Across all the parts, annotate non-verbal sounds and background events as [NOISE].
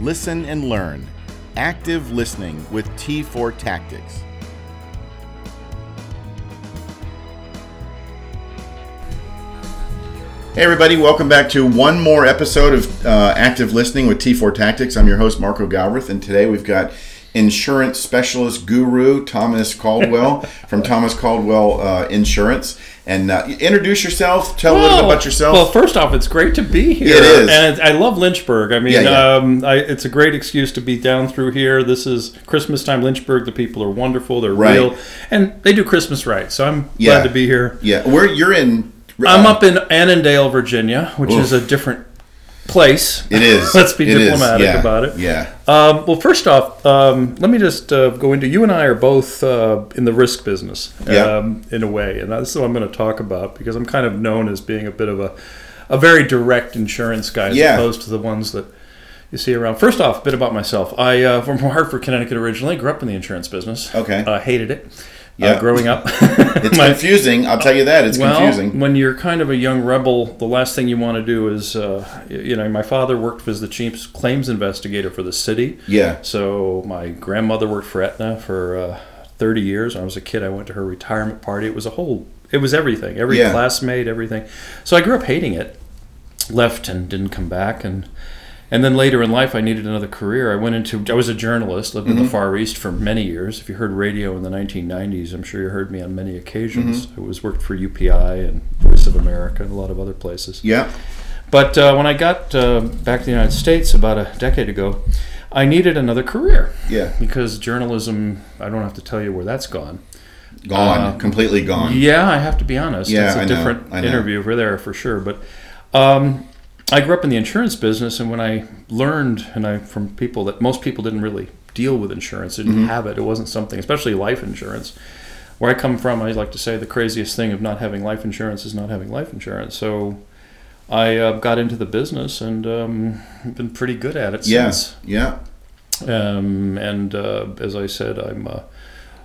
listen, and learn. Active listening with T4 Tactics. Hey, everybody, welcome back to one more episode of uh, Active Listening with T4 Tactics. I'm your host, Marco Galbraith, and today we've got insurance specialist guru Thomas Caldwell [LAUGHS] from Thomas Caldwell uh, Insurance. And uh, introduce yourself, tell a little bit about yourself. Well, first off, it's great to be here. It is. And I love Lynchburg. I mean, Yeah, yeah. Um, I, it's a great excuse to be down through here. This is Christmas time, Lynchburg. The people are wonderful. They're Right. real. And they do Christmas right. So I'm Yeah. glad to be here. yeah, where you're in. I'm uh, up in Annandale, Virginia, which Oof. is a different place. It is. [LAUGHS] Let's be It diplomatic yeah, about it. Yeah. Um, well, first off, um, let me just uh, go into. You and I are both uh, in the risk business, Yeah. um, in a way, and that's what I'm going to talk about because I'm kind of known as being a bit of a, a very direct insurance guy as Yeah. opposed to the ones that you see around. First off, a bit about myself. I uh, from Hartford, Connecticut originally. Grew up in the insurance business. Okay. Uh, hated it. Yeah. Uh, growing up. [LAUGHS] It's [LAUGHS] My- confusing. I'll tell you that. It's well, confusing. when you're kind of a young rebel, the last thing you want to do is, uh, you know, my father worked as the chief claims investigator for the city. Yeah. So my grandmother worked for Aetna for uh, 30 years. When I was a kid, I went to her retirement party. It was a whole, it was everything, every Yeah. classmate, everything. So I grew up hating it, left and didn't come back. And, and then later in life, I needed another career. I went into, I was a journalist, lived Mm-hmm. in the Far East for many years. If you heard radio in the 1990s, I'm sure you heard me on many occasions. Mm-hmm. I was worked for UPI and Voice of America and a lot of other places. Yeah. But uh, when I got uh, back to the United States about a decade ago, I needed another career Yeah. because journalism, I don't have to tell you where that's gone. Gone. Uh, completely gone. Yeah, I have to be honest. Yeah, it's a I know, different I know. interview over there for sure. But um, I grew up in the insurance business, and when I learned, and I from people that most people didn't really deal with insurance, didn't Mm-hmm. have it. It wasn't something, especially life insurance. Where I come from, I like to say the craziest thing of not having life insurance is not having life insurance. So. I uh, got into the business and um, been pretty good at it Yeah. since. Yeah. Um, and uh, as I said, I'm. Uh,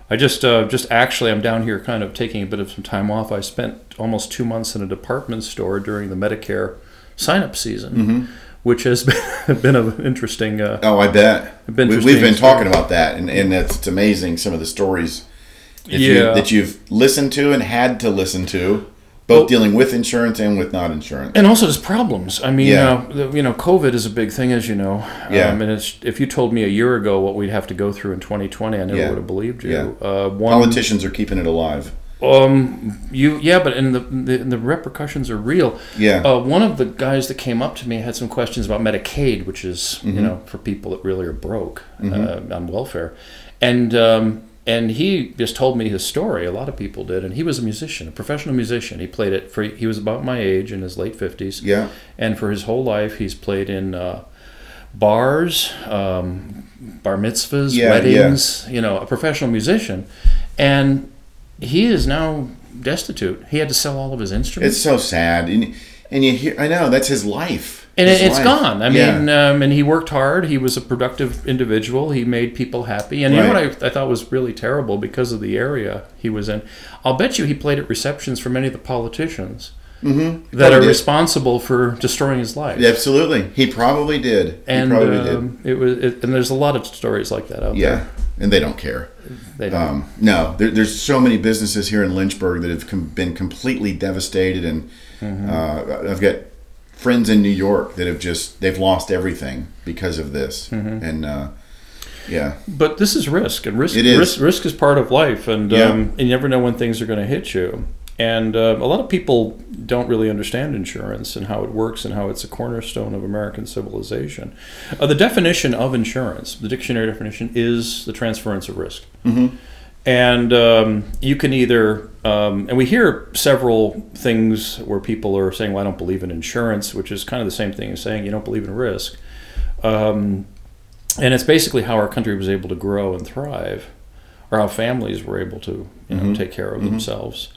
I just, uh, just actually, I'm down here, kind of taking a bit of some time off. I spent almost two months in a department store during the Medicare sign-up season, Mm-hmm. which has [LAUGHS] been, been an interesting. Uh, Oh, I bet. Been we, we've been talking about that, and, and it's, it's amazing some of the stories that, you, that you've listened to and had to listen to, both Well- dealing with insurance and with not insurance. and also just problems. I mean, Yeah. uh, the, you know, COVID is a big thing, as you know. Yeah. Um, and it's, if you told me a year ago what we'd have to go through in 2020, I never Yeah. would have believed you. Yeah. Uh, one, Politicians are keeping it alive. Um, you yeah, but and the, the the repercussions are real. Yeah. Uh, one of the guys that came up to me had some questions about Medicaid, which is Mm-hmm. you know for people that really are broke uh, on welfare, and um, and he just told me his story. A lot of people did, and he was a musician, a professional musician. He played it for he was about my age in his late fifties. Yeah. And for his whole life, he's played in uh, bars, um, bar mitzvahs, Yeah, weddings. You know, a professional musician, and he is now destitute. He had to sell all of his instruments. It's so sad. And, and you hear, I know, that's his life. and His it, it's life. gone. I Yeah. mean, um, and he worked hard. He was a productive individual. He made people happy. And you know what I, I thought was really terrible because of the area he was in? I'll bet you he played at receptions for many of the politicians that Probably are did. responsible for destroying his life. Yeah, Absolutely. He probably did. and he probably did. um, it was, it, and there's a lot of stories like that out there. Yeah. And they don't care. They don't. Um, no, there, there's so many businesses here in Lynchburg that have com- been completely devastated, and Mm-hmm. uh, I've got friends in New York that have just they've lost everything because of this, Mm-hmm. and uh, yeah, But this is risk, and risk It is. risk risk is part of life, and Yeah. um, and you never know when things are going to hit you. And uh, a lot of people don't really understand insurance and how it works and how it's a cornerstone of American civilization. Uh, the definition of insurance, the dictionary definition, is the transference of risk. Mm-hmm. And um, you can either, um, and we hear several things where people are saying, "Well, I don't believe in insurance," which is kind of the same thing as saying you don't believe in risk. Um, and it's basically how our country was able to grow and thrive, or how families were able to you know take care of themselves.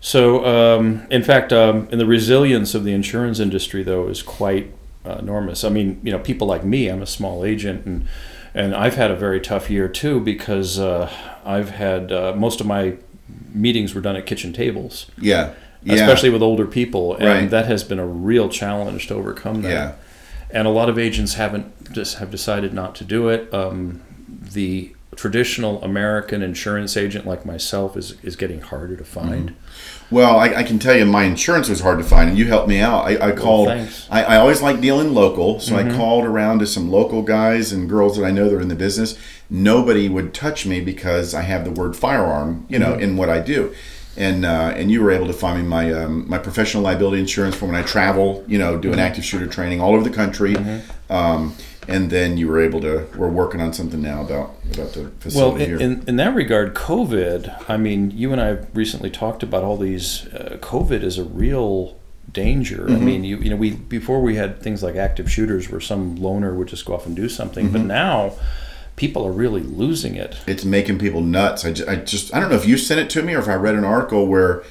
So, um, in fact, um, and the resilience of the insurance industry, though, is quite uh, enormous. I mean, you know, people like me, I'm a small agent, and and I've had a very tough year too because uh, I've had uh, most of my meetings were done at kitchen tables, Yeah. Yeah. especially with older people, and Right. that has been a real challenge to overcome that. Yeah. And a lot of agents haven't just have decided not to do it. Um, the traditional American insurance agent like myself is is getting harder to find. Well, I, I can tell you, my insurance was hard to find, and you helped me out. I, I called. thanks. I, I always like dealing local, so I called around to some local guys and girls that I know that are in the business. Nobody would touch me because I have the word firearm, you know, in what I do. And uh, and you were able to find me my um, my professional liability insurance for when I travel, you know, doing active shooter training all over the country. Um, and then you were able to. We're working on something now about about the Well, facility in, here. in, in that regard, COVID, I mean, you and I recently talked about all these. Uh, COVID is a real danger. Mm-hmm. I mean, you, you know, we before we had things like active shooters where some loner would just go off and do something, but Mm-hmm. now people are really losing it. it's making people nuts. I just, I just, I don't know if you sent it to me or if I read an article where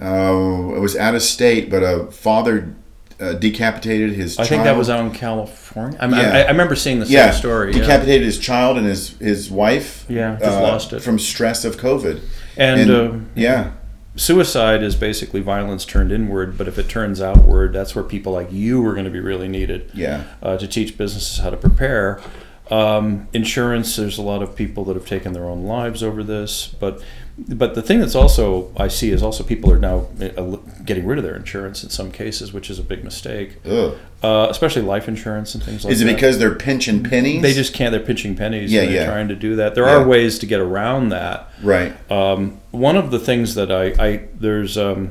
uh, it was out of state, but a father uh, decapitated his I child. think that was out in California. I, mean, Yeah. I, I remember seeing the same yeah, story. yeah. decapitated his child and his his wife. Yeah, uh, lost it. from stress of COVID. And, uh, yeah, suicide is basically violence turned inward, but if it turns outward, that's where people like you are going to be really needed. yeah, uh, to teach businesses how to prepare. Um, insurance, there's a lot of people that have taken their own lives over this, but but the thing that's also I see is also people are now uh, getting rid of their insurance in some cases, which is a big mistake, uh, especially life insurance and things like Is it that. because they're pinching pennies? they just can't? They're pinching pennies. Yeah, yeah. trying to do that. There Yeah. are ways to get around that. right. Um, one of the things that I, I there's um,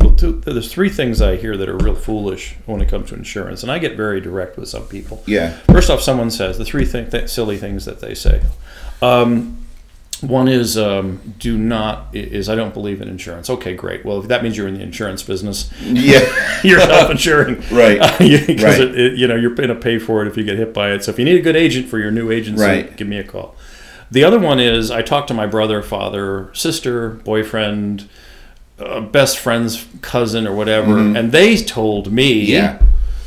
well, two, there's three things I hear that are real foolish when it comes to insurance, and I get very direct with some people. Yeah, First off, someone says the three th- th- silly things that they say. Um, one is um, do not is I don't believe in insurance. Okay, great. Well, if that means you're in the insurance business. yeah, [LAUGHS] You're self-insuring, Right. [LAUGHS] Because Right. it, it, you know you're going to pay for it if you get hit by it. So if you need a good agent for your new agency, Right. give me a call. The other one is I talked to my brother, father, sister, boyfriend, uh, best friend's cousin, or whatever, and they told me. Mm-hmm. Yeah.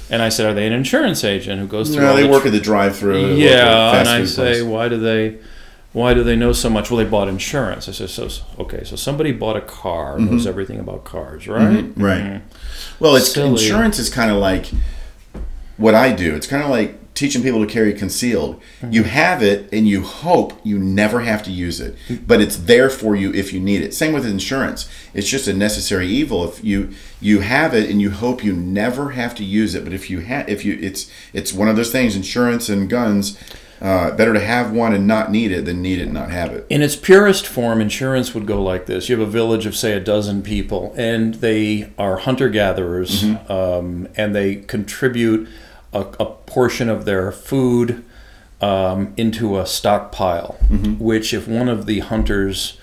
And I said, "Are they an insurance agent who goes through?" no, they the work at the drive-through. they work at yeah, and I say, why do they, why do they know so much? Well, they bought insurance. I said, so okay, so somebody bought a car, Mm-hmm. knows everything about cars, right? Right. Mhm. Well, it's Silly. insurance is kind of like what I do. It's kind of like teaching people to carry concealed. Mm-hmm. You have it and you hope you never have to use it, but it's there for you if you need it. Same with insurance. It's just a necessary evil if you you have it and you hope you never have to use it, but if you have if you it's it's one of those things insurance and guns uh, better to have one and not need it than need it and not have it. In its purest form, insurance would go like this: you have a village of say a dozen people, and they are hunter gatherers, Mm-hmm. um, and they contribute a, a portion of their food um, into a stockpile. Mm-hmm. Which, if one of the hunters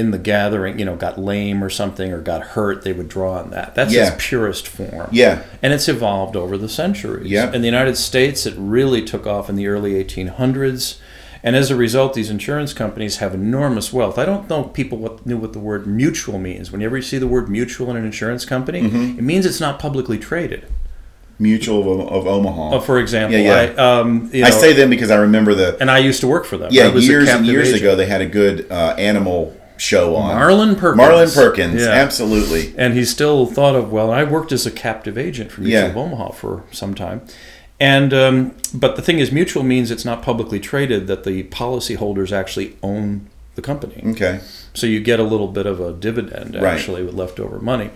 in the gathering, you know, got lame or something or got hurt, they would draw on that. That's Yeah. its purest form. Yeah. And it's evolved over the centuries. Yeah. In the United States, it really took off in the early 1800s. And as a result, these insurance companies have enormous wealth. I don't know if people what, knew what the word mutual means. Whenever you see the word mutual in an insurance company, Mm-hmm. it means it's not publicly traded. Mutual of, of Omaha. Uh, for example, Yeah, yeah. I, um, you I say them because I remember the and I used to work for them. I Yeah, was years and years agent. ago, they had a good uh, animal show on. Marlin Perkins. Marlin Perkins, Yeah. absolutely. and he's still thought of well i worked as a captive agent for mutual Yeah. of omaha for some time and um, but the thing is mutual means it's not publicly traded that the policyholders actually own the company Okay. so you get a little bit of a dividend Right. actually with leftover money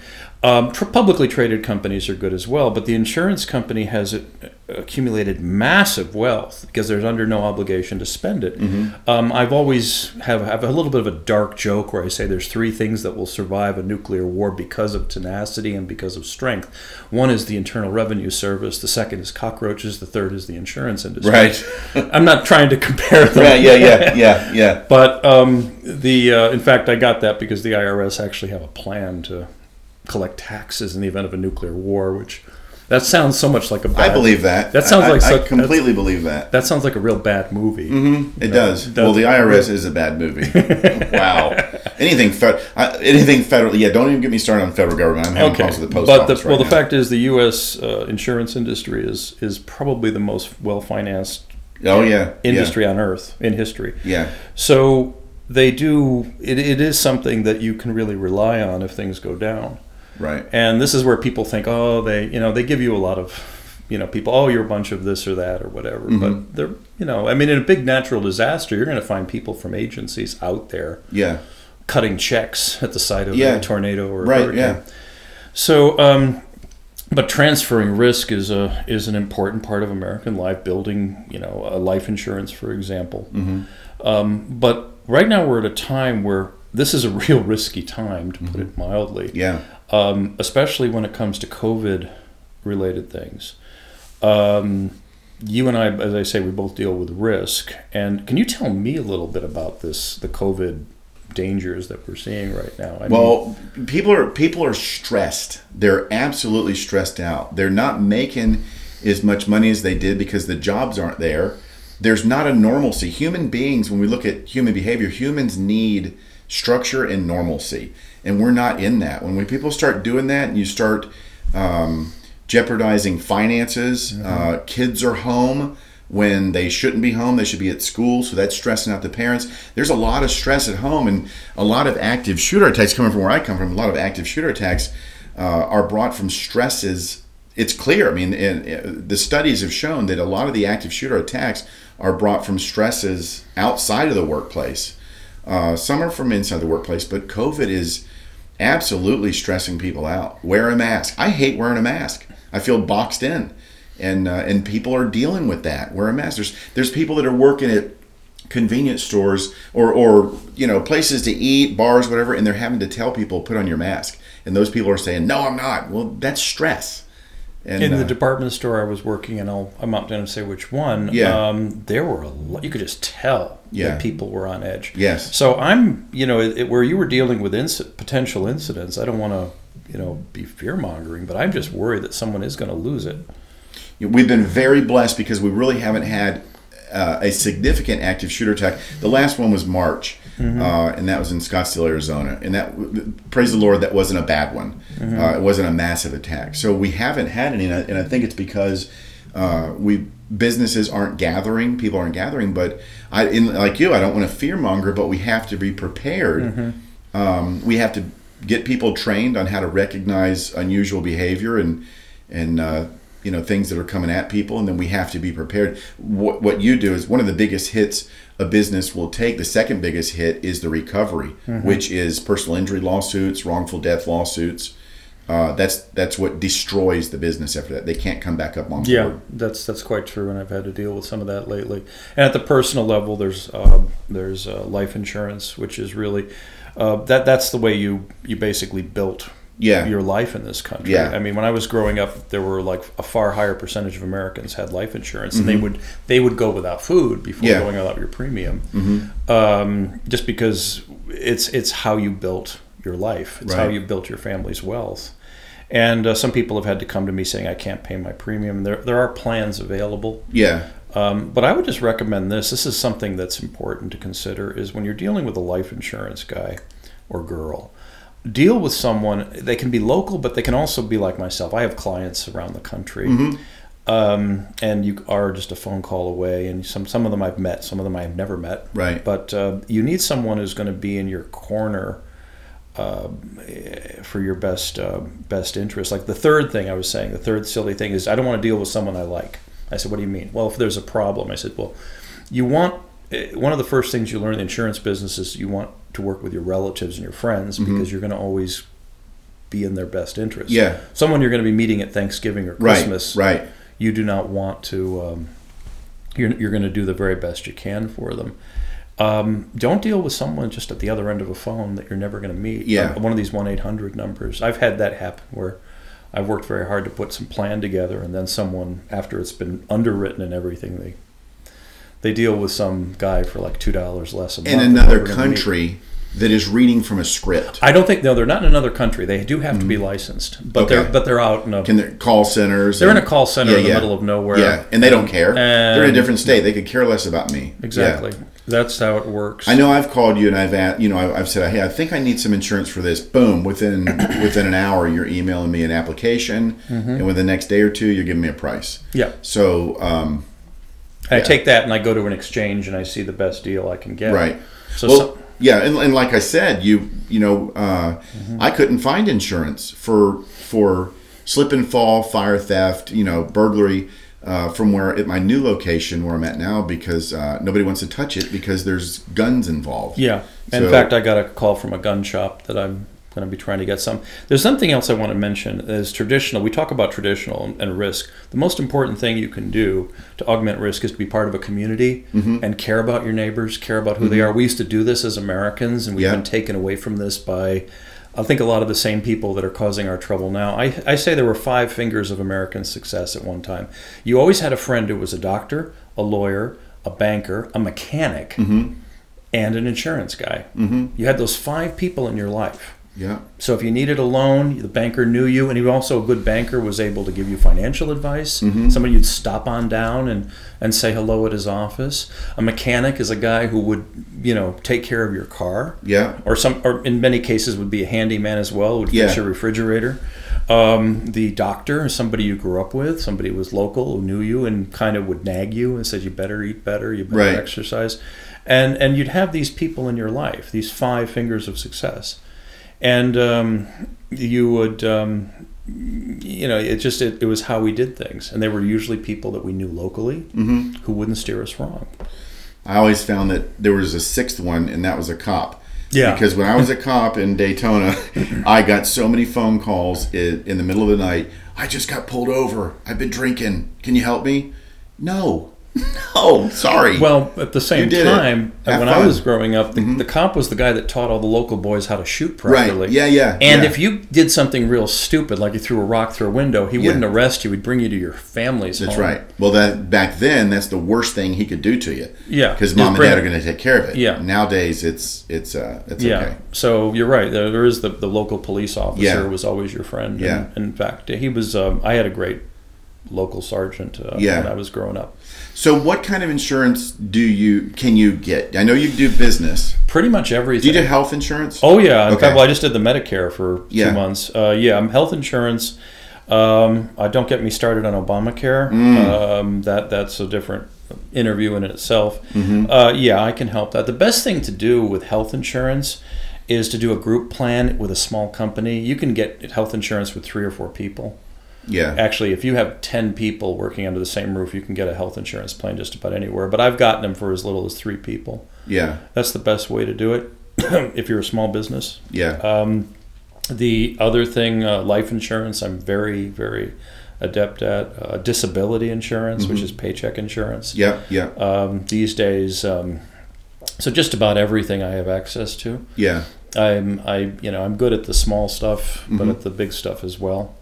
um, publicly traded companies are good as well but the insurance company has accumulated massive wealth because there's under no obligation to spend it Mm-hmm. um, i've always have, have a little bit of a dark joke where i say there's three things that will survive a nuclear war because of tenacity and because of strength one is the internal revenue service the second is cockroaches the third is the insurance industry Right. [LAUGHS] i'm not trying to compare them Right. Yeah. Yeah. Yeah. Yeah. [LAUGHS] but um, the uh, in fact, I got that because the IRS actually have a plan to collect taxes in the event of a nuclear war, which That sounds so much like a bad. I believe that. That sounds I- like I, such- I completely believe that. That sounds like a real bad movie. It does. does. Well, the IRS is a bad movie. [LAUGHS] wow. Anything fed, anything federal. Yeah, don't even get me started on federal government. I'm having Okay, problems with the post but the, right well, the fact is, the U.S. Uh, insurance industry is is probably the most well financed oh yeah, industry on earth in history. Yeah, So they do. It, it is something that you can really rely on if things go down. Right. And this is where people think, oh, they, you know, they give you a lot of, you know, people, oh, you're a bunch of this or that or whatever. Mm-hmm. But they're, you know, I mean, in a big natural disaster, you're going to find people from agencies out there Yeah, cutting checks at the site of Yeah. a tornado or Right, hurricane. yeah. So, um, but transferring risk is a is an important part of American life. Building, you know, a life insurance, for example. Mm-hmm. Um, but right now we're at a time where this is a [LAUGHS] real risky time, to put it mildly Mm-hmm. yeah. Um, especially when it comes to COVID related things. Um, you and I, as I say, we both deal with risk. And can you tell me a little bit about this, the COVID dangers that we're seeing right now? I mean, Well, people are people are stressed. They're absolutely stressed out. They're not making as much money as they did because the jobs aren't there. There's not a normalcy. Human beings, when we look at human behavior, humans need structure and normalcy, and we're not in that. When we people start doing that, and you start um, jeopardizing finances, uh, kids are home when they shouldn't be home. They should be at school, so that's stressing out the parents. There's a lot of stress at home, and a lot of active shooter attacks coming from where I come from. A lot of active shooter attacks uh, are brought from stresses. It's clear. I mean, the studies have shown that a lot of the active shooter attacks are brought from stresses outside of the workplace. Uh, some are from inside the workplace, but COVID is absolutely stressing people out. Wear a mask. I hate wearing a mask. I feel boxed in, and uh, and people are dealing with that. Wear a mask. There's there's people that are working at convenience stores or or you know places to eat, bars, whatever, and they're having to tell people put on your mask, and those people are saying no, I'm not. Well, that's stress. And in the uh, department store I was working in, I'll, I'm not going to say which one. Yeah. Um, there were a lot, you could just tell Yeah. that people were on edge. yes, So I'm, you know, it, where you were dealing with inc- potential incidents, I don't want to, you know, be fear mongering, but I'm just worried that someone is going to lose it. We've been very blessed because we really haven't had uh, a significant active shooter attack. The last one was March, uh, and that was in Scottsdale, Arizona. And that, praise the Lord, that wasn't a bad one. Uh, it wasn't a massive attack. So we haven't had any, and I, and I think it's because uh, we businesses aren't gathering, people aren't gathering. But I, in, like you, I don't want to fear monger, but we have to be prepared. Um, we have to get people trained on how to recognize unusual behavior and and uh, you know things that are coming at people, and then we have to be prepared. What, what you do is one of the biggest hits a business will take. The second biggest hit is the recovery, which is personal injury lawsuits, wrongful death lawsuits. Uh, that's that's what destroys the business after that. They can't come back up on Yeah, that's that's quite true, and I've had to deal with some of that lately. And at the personal level, there's um, there's uh, life insurance, which is really uh, that that's the way you you basically built Yeah. your life in this country. Yeah. I mean, when I was growing up, there were like a far higher percentage of Americans had life insurance, and Mm-hmm. they would they would go without food before Yeah. going without your premium, Mm-hmm. um, just because it's it's how you built your life. It's how you built your family's wealth. And uh, some people have had to come to me saying I can't pay my premium. There there are plans available. Yeah, Um, but I would just recommend this. This is something that's important to consider is when you're dealing with a life insurance guy or girl, deal with someone. They can be local, but they can also be like myself. I have clients around the country. Um, and you are just a phone call away, and some some of them I've met, some of them I've never met. Right. But uh, you need someone who's going to be in your corner uh, for your best uh, best interest. Like the third thing I was saying, the third silly thing is I don't want to deal with someone I like. I said, what do you mean? Well, if there's a problem, I said, well, you want one of the first things you learn in the insurance business is you want to work with your relatives and your friends because you're going to always be in their best interest. Yeah. Someone you're going to be meeting at Thanksgiving or right, Christmas, right. you do not want to um, you're, you're going to do the very best you can for them um, don't deal with someone just at the other end of a phone that you're never going to meet Yeah. Uh, one of these 1-800 numbers i've had that happen where i've worked very hard to put some plan together and then someone after it's been underwritten and everything they they deal with some guy for like two dollars less a month in another what we're gonna meet. country that is reading from a script? I don't think no, they're not in another country. They do have to be licensed, but Okay. they're but they're out in a Can they call centers? they're in a call center Yeah, in the yeah. middle of nowhere. Yeah, and they don't care. they're in a different state. They could care less about me. exactly. Yeah. That's how it works. I know I've called you and I've asked, you know, I've said, hey, I think I need some insurance for this. Boom, within [COUGHS] within an hour, you're emailing me an application, Mm-hmm. and within the next day or two, you're giving me a price. Yeah, So, um, I Yeah. take that and I go to an exchange and I see the best deal I can get. right. So, well, so yeah, and, and like I said, you you know, uh, Mm-hmm. I couldn't find insurance for for slip and fall, fire theft, you know, burglary. Uh, from where at my new location where I'm at now, because uh, nobody wants to touch it because there's guns involved. yeah. In So- fact, I got a call from a gun shop that I'm going to be trying to get some. There's something else I want to mention is traditional. We talk about traditional and, risk. The most important thing you can do to augment risk is to be part of a community Mm-hmm. and care about your neighbors, care about who they are. We used to do this as Americans, and we've Yeah. been taken away from this by. I think a lot of the same people that are causing our trouble now. I, I say there were five fingers of American success at one time. You always had a friend who was a doctor, a lawyer, a banker, a mechanic, and an insurance guy. Mm-hmm. You had those five people in your life. Yeah. So if you needed a loan, the banker knew you, and he was also a good banker, was able to give you financial advice. Somebody you'd stop on down and, and say hello at his office. A mechanic is a guy who would, you know, take care of your car. Yeah. Or some, or in many cases, would be a handyman as well. Would fix Yeah. your refrigerator. Um, the doctor is somebody you grew up with, somebody who was local who knew you and kind of would nag you and said you better eat better, you better Right. exercise, and and you'd have these people in your life, these five fingers of success, and um, you would. Um, you know, it just it, it was how we did things, and they were usually people that we knew locally Mm-hmm. who wouldn't steer us wrong. I always found that there was a sixth one, and that was a cop. Yeah. Because when I was a cop in Daytona, [LAUGHS] I got so many phone calls in, in the middle of the night. I just got pulled over. I've been drinking. Can you help me? No. [LAUGHS] No. Sorry. Well, at the same You did it. time, when fun. Mm-hmm. I was growing up, the, the cop was the guy that taught all the local boys how to shoot right. properly. Yeah. Yeah. And yeah. if you did something real stupid, like you threw a rock through a window, he Yeah. wouldn't arrest you. He'd bring you to your family's That's home. right. Well, that back then, that's the worst thing he could do to you. Yeah. Because mom and dad are going to take care of it. Yeah. Nowadays, it's it's uh it's Yeah. okay. So you're right. There, there is the, the local police officer Yeah. was always your friend. Yeah. And, in fact, he was. Um, I had a great local sergeant uh, Yeah. when I was growing up. So, what kind of insurance do you can you get? I know you do business. Pretty much everything. Do you do health insurance? Oh yeah. In Okay. fact, well, I just did the Medicare for Yeah. two months. Uh, yeah, I'm health insurance. Um, uh, don't get me started on Obamacare. Mm. Um, that that's a different interview in itself. Mm-hmm. Uh, yeah, I can help that. The best thing to do with health insurance is to do a group plan with a small company. You can get health insurance with three or four people. Yeah. Actually, if you have 10 people working under the same roof, you can get a health insurance plan just about anywhere. But I've gotten them for as little as three people. Yeah. That's the best way to do it [CLEARS THROAT] if you're a small business. Yeah. Um, the other thing, uh, life insurance, I'm very, very adept at. Uh, disability insurance, which is paycheck insurance. Yeah. Yeah. Um, these days, um, so just about everything I have access to. Yeah. I'm, I, you know, I'm good at the small stuff, but at the big stuff as well.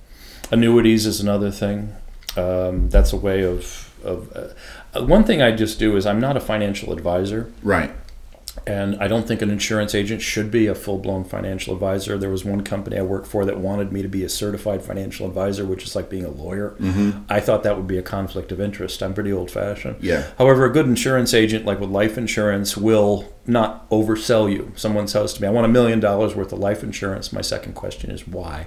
Annuities is another thing. Um, that's a way of, of uh, one thing I just do is I'm not a financial advisor. Right. And I don't think an insurance agent should be a full blown financial advisor. There was one company I worked for that wanted me to be a certified financial advisor, which is like being a lawyer. I thought that would be a conflict of interest. I'm pretty old fashioned. Yeah. However, a good insurance agent, like with life insurance, will not oversell you. Someone says to me, I want a million dollars worth of life insurance. My second question is why?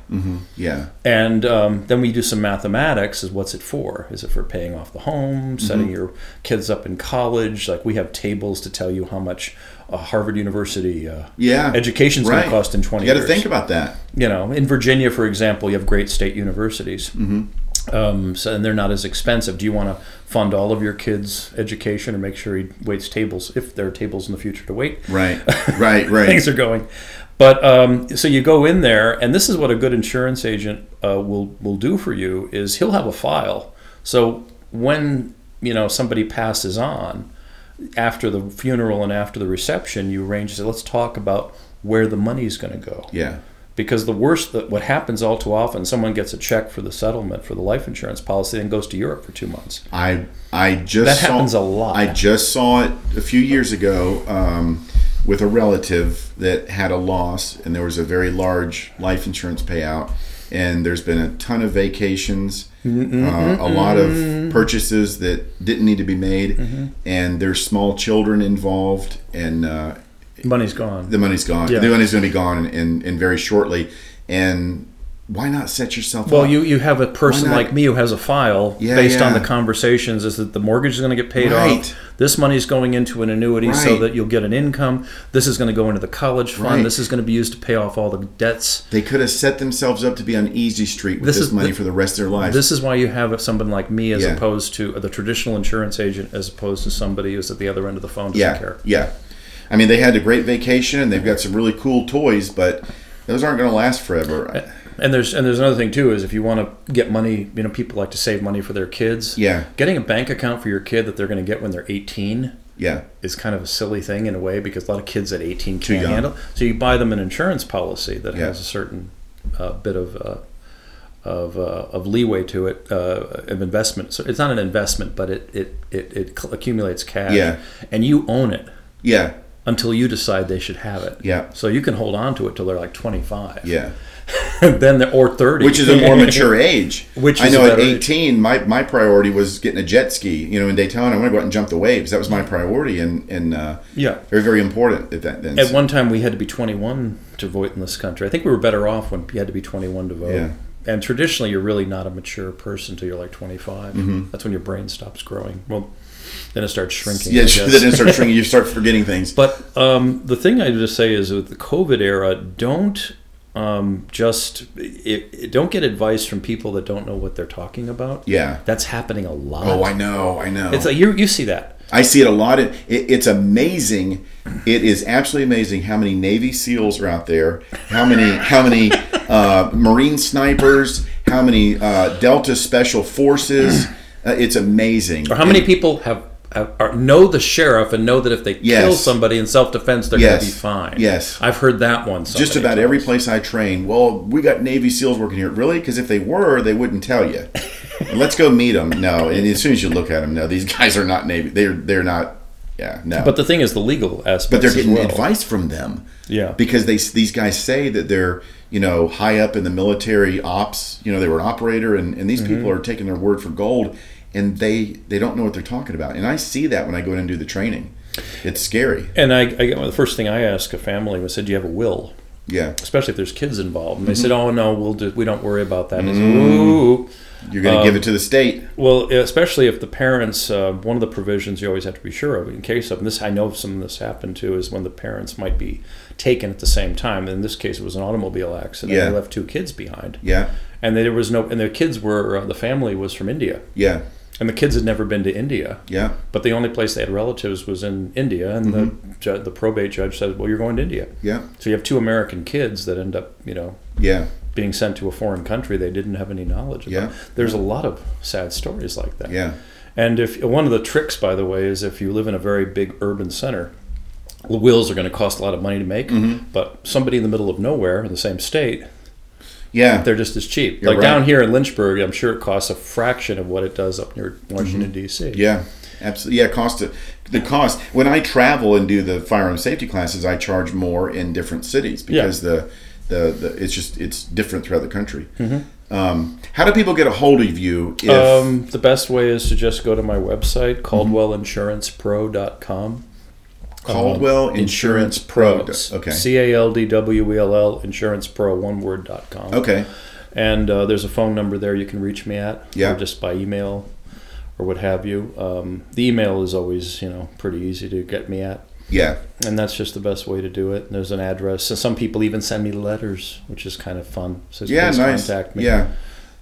Yeah. And um, then we do some mathematics. Is what's it for? Is it for paying off the home, Mm-hmm. setting your kids up in college? Like we have tables to tell you how much a Harvard University uh, Yeah. education's going Right. to cost in 20 You got to think about that. you know, in Virginia, for example, you have great state universities. Mm-hmm. Um, so, and they're not as expensive. Do you want to fund all of your kids' education or make sure he waits tables, if there are tables in the future to wait? Right. [LAUGHS] Right. Right. things are going. But um, so you go in there, and this is what a good insurance agent uh, will will do for you is he'll have a file. So when you know somebody passes on after the funeral and after the reception, you arrange to say, let's talk about where the money's going to go. yeah. Because the worst that what happens all too often, someone gets a check for the settlement for the life insurance policy, and goes to Europe for two months. I I just That saw, happens a lot. I just saw it a few years ago. Um, with a relative that had a loss, and there was a very large life insurance payout, and there's been a ton of vacations, uh, a lot of purchases that didn't need to be made, and there's small children involved, and uh, Money's gone. the money's gone. Yeah. The money's going to be gone in, in, very shortly, and why not set yourself Well, up? you, you have a person like me who has a file Yeah, based on the conversations is that the mortgage is going to get paid Right. off. This money's going into an annuity so that you'll get an income. This is going to go into the college fund. Right. This is going to be used to pay off all the debts. They could have set themselves up to be on easy street with This this, is money the- for the rest of their lives. This is why you have someone like me as Yeah. opposed to uh, the traditional insurance agent as opposed to somebody who's at the other end of the phone doesn't yeah, care. yeah. I mean, they had a great vacation and they've got some really cool toys, but those aren't going to last forever. And there's and there's another thing too is if you want to get money, you know, people like to save money for their kids. Yeah. Getting a bank account for your kid that they're going to get when they're 18 Yeah, is kind of a silly thing in a way because a lot of kids at 18 can't handle. So you buy them an insurance policy that Yeah. has a certain uh, bit of uh, of, uh, of leeway to it uh, of investment. So it's not an investment, but it it, it, it accumulates cash. Yeah. And you own it yeah, until you decide they should have it. Yeah. So you can hold on to it till they're like 25. yeah. [LAUGHS] then they're, or 30. Which is a more mature [LAUGHS] age. Which I know at better age. 18, my, my priority was getting a jet ski. You know, in Daytona, I want to go out and jump the waves. That was my priority, and and uh, Yeah. very very important at that. Then At one time, we had to be 21 to vote in this country. I think we were better off when you had to be 21 to vote. Yeah. And traditionally, you're really not a mature person until you're like 25. Mm-hmm. That's when your brain stops growing. Well, then it starts shrinking. yeah, [LAUGHS] then it starts shrinking. You start [LAUGHS] forgetting things. But um, the thing I just say is with the COVID era, don't um, just it, it- don't get advice from people that don't know what they're talking about. Yeah. That's happening a lot. Oh, I know, I know. It's like you you see that. I see it a lot. It, it, it's amazing. It is absolutely amazing how many Navy SEALs are out there. How many how many uh, Marine snipers. How many uh, Delta Special Forces. Uh, it's amazing. Or how many people have, have are, know the sheriff and know that if they kill somebody in self defense, they're Yes. going to be fine. Yes. I've heard that one. so Just about times. every place I train. Well, we got Navy SEAls working here. Really? Because if they were, they wouldn't tell you. [LAUGHS] Let's go meet them. No. And as soon as you look at them, no, these guys are not Navy. They're they're not. Yeah, no. But the thing is, the legal aspect. but they're getting well. advice from them. Yeah. because they these guys say that they're you know high up in the military ops you know they were an operator and, and these Mm-hmm. people are taking their word for gold and they they don't know what they're talking about and i see that when i go in and do the training it's scary And I, I the first thing I ask a family was, "said Do you have a will?" yeah Especially if there's kids involved, and they said, Mm-hmm. "Oh no, we'll do, we don't worry about that." I said, Ooh. you're going to Um, give it to the state Well, especially if the parents, uh, one of the provisions you always have to be sure of in case of, and this I know some of this happened too, is when the parents might be taken at the same time. In this case, it was an automobile accident. Yeah. They left two kids behind, yeah and there was no, and their kids were, uh, the family was from India, yeah and the kids had never been to India. yeah But the only place they had relatives was in India, and the ju- the probate judge said, "Well, you're going to India." yeah So you have two American kids that end up, you know, yeah being sent to a foreign country they didn't have any knowledge about. Yeah. There's a lot of sad stories like that. yeah And if one of the tricks, by the way, is if you live in a very big urban center, the wills are going to cost a lot of money to make. Mm-hmm. But somebody in the middle of nowhere in the same state, yeah they're just as cheap. You're like right. down here in Lynchburg, I'm sure it costs a fraction of what it does up near Washington D.C. Mm-hmm. Yeah, absolutely. Yeah, cost the cost. When I travel and do the firearm safety classes, I charge more in different cities because the, the the it's just it's different throughout the country. Um, how do people get a hold of you? If, Um, the best way is to just go to my website, caldwellinsurancepro.com. Caldwell Um, Insurance Pro. Pros. Okay. C A L D W E L L Insurance Pro, one word dot com. okay. And uh, there's a phone number there you can reach me at. Yeah. Or just by email or what have you. Um, the email is always, you know, pretty easy to get me at. Yeah. And that's just the best way to do it. There's an address. And some people even send me letters, which is kind of fun. So Yeah. Nice. contact me. Yeah.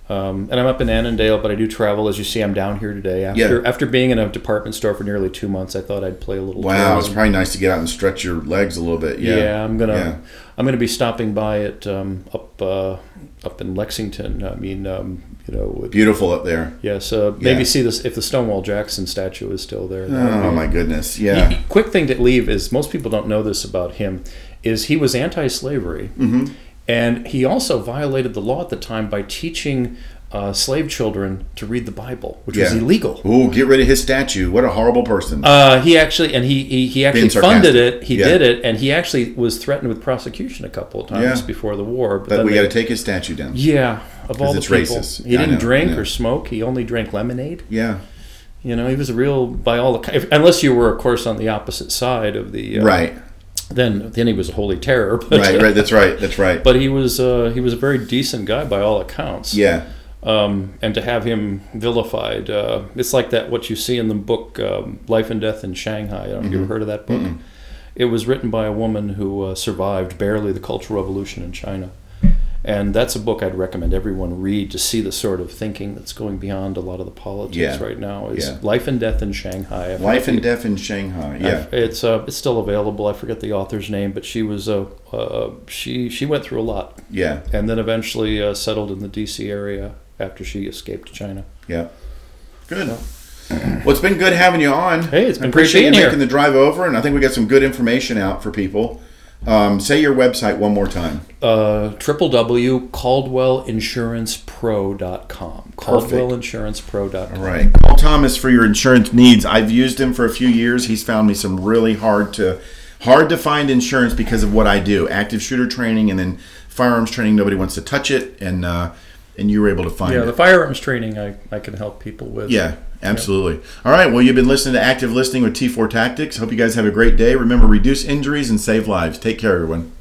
Um, and I'm up in Annandale, but I do travel. As you see, I'm down here today. After Yeah. after being in a department store for nearly two months, I thought I'd play a little. Wow. It's probably nice to get out and stretch your legs a little bit. Yeah. Yeah, I'm gonna Yeah. I'm gonna be stopping by it um, up uh, up in Lexington. I mean, um, you know, with- Beautiful up there. yes. Uh, maybe Yeah. see this if the Stonewall Jackson statue is still there. Oh be- my goodness. Yeah. Quick thing to leave is most people don't know this about him is he was anti-slavery, Mm-hmm. And he also violated the law at the time by teaching uh, slave children to read the Bible, which was illegal. Ooh, get rid of his statue. What a horrible person. Uh, he actually, and he he, he actually funded it. He Yeah. did it, and he actually was threatened with prosecution a couple of times Yeah. before the war. but then we got to take his statue down. yeah, of all the people, racist. he didn't know, drink or smoke. He only drank lemonade. Yeah. You know, he was a real, by all accounts, unless you were, of course, on the opposite side of the. Uh, Right. Then, then he was a holy terror. [LAUGHS] But, Right. Right. That's right. That's right. But he was, uh, he was a very decent guy by all accounts. yeah. Um, and to have him vilified, uh, it's like that. What you see in the book um, "Life and Death in Shanghai." I don't know if Mm-hmm. you ever heard of that book. It was written by a woman who uh, survived barely the Cultural Revolution in China, and that's a book I'd recommend everyone read to see the sort of thinking that's going beyond a lot of the politics Yeah. right now. Is Yeah. "Life and Death in Shanghai." I Life and Death in Shanghai. Yeah. it's uh, it's still available. I forget the author's name, but she was uh, uh, she she went through a lot, Yeah. and then eventually uh, settled in the D.C. area after she escaped to China. Yeah. Good. Well, it's been good having you on. Hey, it's been great appreciate you here. making the drive over, and I think we got some good information out for people. Um, say your website one more time. uh, www.caldwellinsurancepro.com. Caldwellinsurancepro.com. All right. Call Thomas for your insurance needs. I've used him for a few years. He's found me some really hard to hard to find insurance because of what I do. Active shooter training and then firearms training. Nobody wants to touch it, and uh, and you were able to find Yeah, it. the firearms training I, I can help people with. Yeah, absolutely. All right. Well, you've been listening to Active Listening with T4 Tactics. Hope you guys have a great day. Remember, reduce injuries and save lives. Take care, everyone.